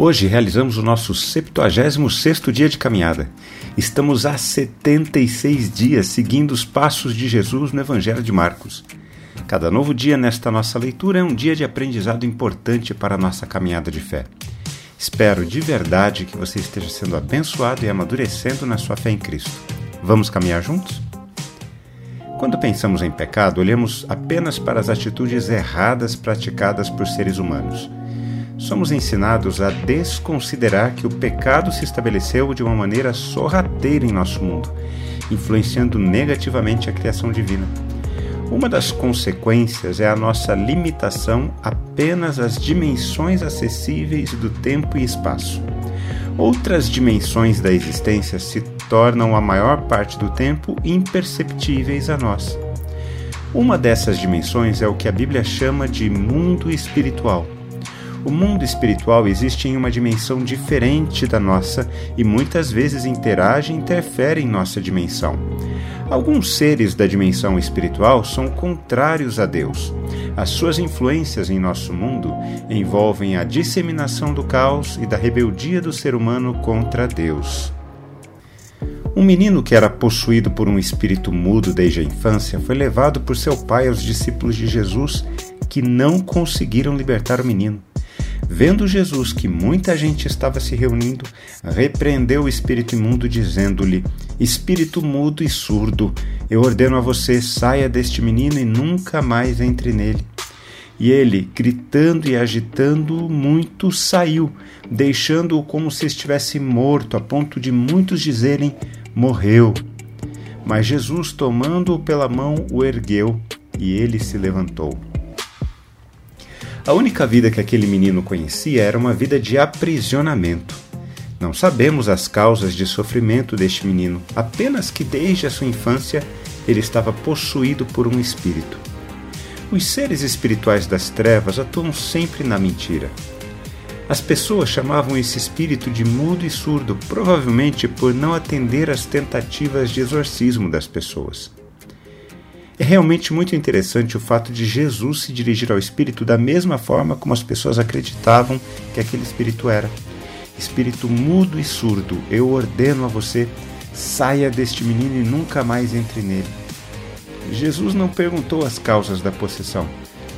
Hoje realizamos o nosso 76º dia de caminhada. Estamos há 76 dias seguindo os passos de Jesus no Evangelho de Marcos. Cada novo dia nesta nossa leitura é um dia de aprendizado importante para a nossa caminhada de fé. Espero de verdade que você esteja sendo abençoado e amadurecendo na sua fé em Cristo. Vamos caminhar juntos? Quando pensamos em pecado, olhamos apenas para as atitudes erradas praticadas por seres humanos somos ensinados a desconsiderar que o pecado se estabeleceu de uma maneira sorrateira em nosso mundo, influenciando negativamente a criação divina. Uma das consequências é a nossa limitação apenas às dimensões acessíveis do tempo e espaço. Outras dimensões da existência se tornam a maior parte do tempo imperceptíveis a nós. Uma dessas dimensões é o que a Bíblia chama de mundo espiritual o mundo espiritual existe em uma dimensão diferente da nossa e muitas vezes interage e interfere em nossa dimensão. Alguns seres da dimensão espiritual são contrários a Deus. As suas influências em nosso mundo envolvem a disseminação do caos e da rebeldia do ser humano contra Deus. Um menino que era possuído por um espírito mudo desde a infância foi levado por seu pai aos discípulos de Jesus, que não conseguiram libertar o menino. Vendo Jesus que muita gente estava se reunindo, repreendeu o espírito imundo, dizendo-lhe: Espírito mudo e surdo, eu ordeno a você, saia deste menino e nunca mais entre nele. E ele, gritando e agitando muito, saiu, deixando-o como se estivesse morto, a ponto de muitos dizerem: Morreu. Mas Jesus, tomando-o pela mão, o ergueu e ele se levantou. A única vida que aquele menino conhecia era uma vida de aprisionamento. Não sabemos as causas de sofrimento deste menino, apenas que desde a sua infância ele estava possuído por um espírito. Os seres espirituais das trevas atuam sempre na mentira. As pessoas chamavam esse espírito de mudo e surdo, provavelmente por não atender às tentativas de exorcismo das pessoas. É realmente muito interessante o fato de Jesus se dirigir ao espírito da mesma forma como as pessoas acreditavam que aquele espírito era. Espírito mudo e surdo, eu ordeno a você, saia deste menino e nunca mais entre nele. Jesus não perguntou as causas da possessão,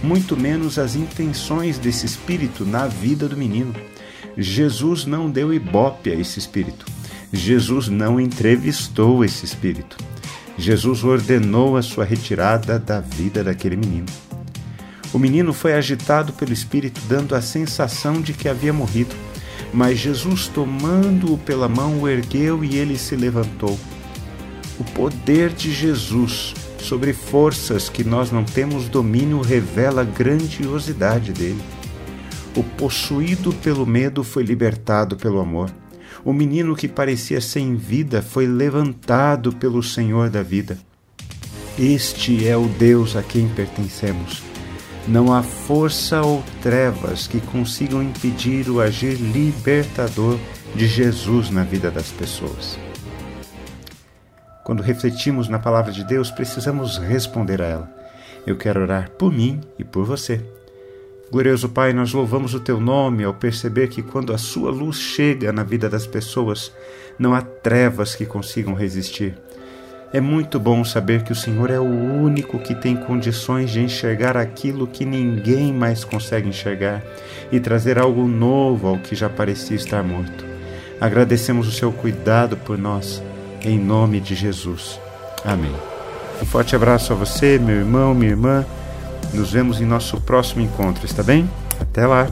muito menos as intenções desse espírito na vida do menino. Jesus não deu ibope a esse espírito. Jesus não entrevistou esse espírito. Jesus ordenou a sua retirada da vida daquele menino. O menino foi agitado pelo Espírito, dando a sensação de que havia morrido. Mas Jesus, tomando-o pela mão, o ergueu e ele se levantou. O poder de Jesus sobre forças que nós não temos domínio revela a grandiosidade dele. O possuído pelo medo foi libertado pelo amor. O menino que parecia sem vida foi levantado pelo Senhor da vida. Este é o Deus a quem pertencemos. Não há força ou trevas que consigam impedir o agir libertador de Jesus na vida das pessoas. Quando refletimos na palavra de Deus, precisamos responder a ela. Eu quero orar por mim e por você. Glorioso Pai, nós louvamos o Teu nome ao perceber que quando a Sua luz chega na vida das pessoas, não há trevas que consigam resistir. É muito bom saber que o Senhor é o único que tem condições de enxergar aquilo que ninguém mais consegue enxergar e trazer algo novo ao que já parecia estar morto. Agradecemos o seu cuidado por nós, em nome de Jesus. Amém. Um forte abraço a você, meu irmão, minha irmã. Nos vemos em nosso próximo encontro, está bem? Até lá!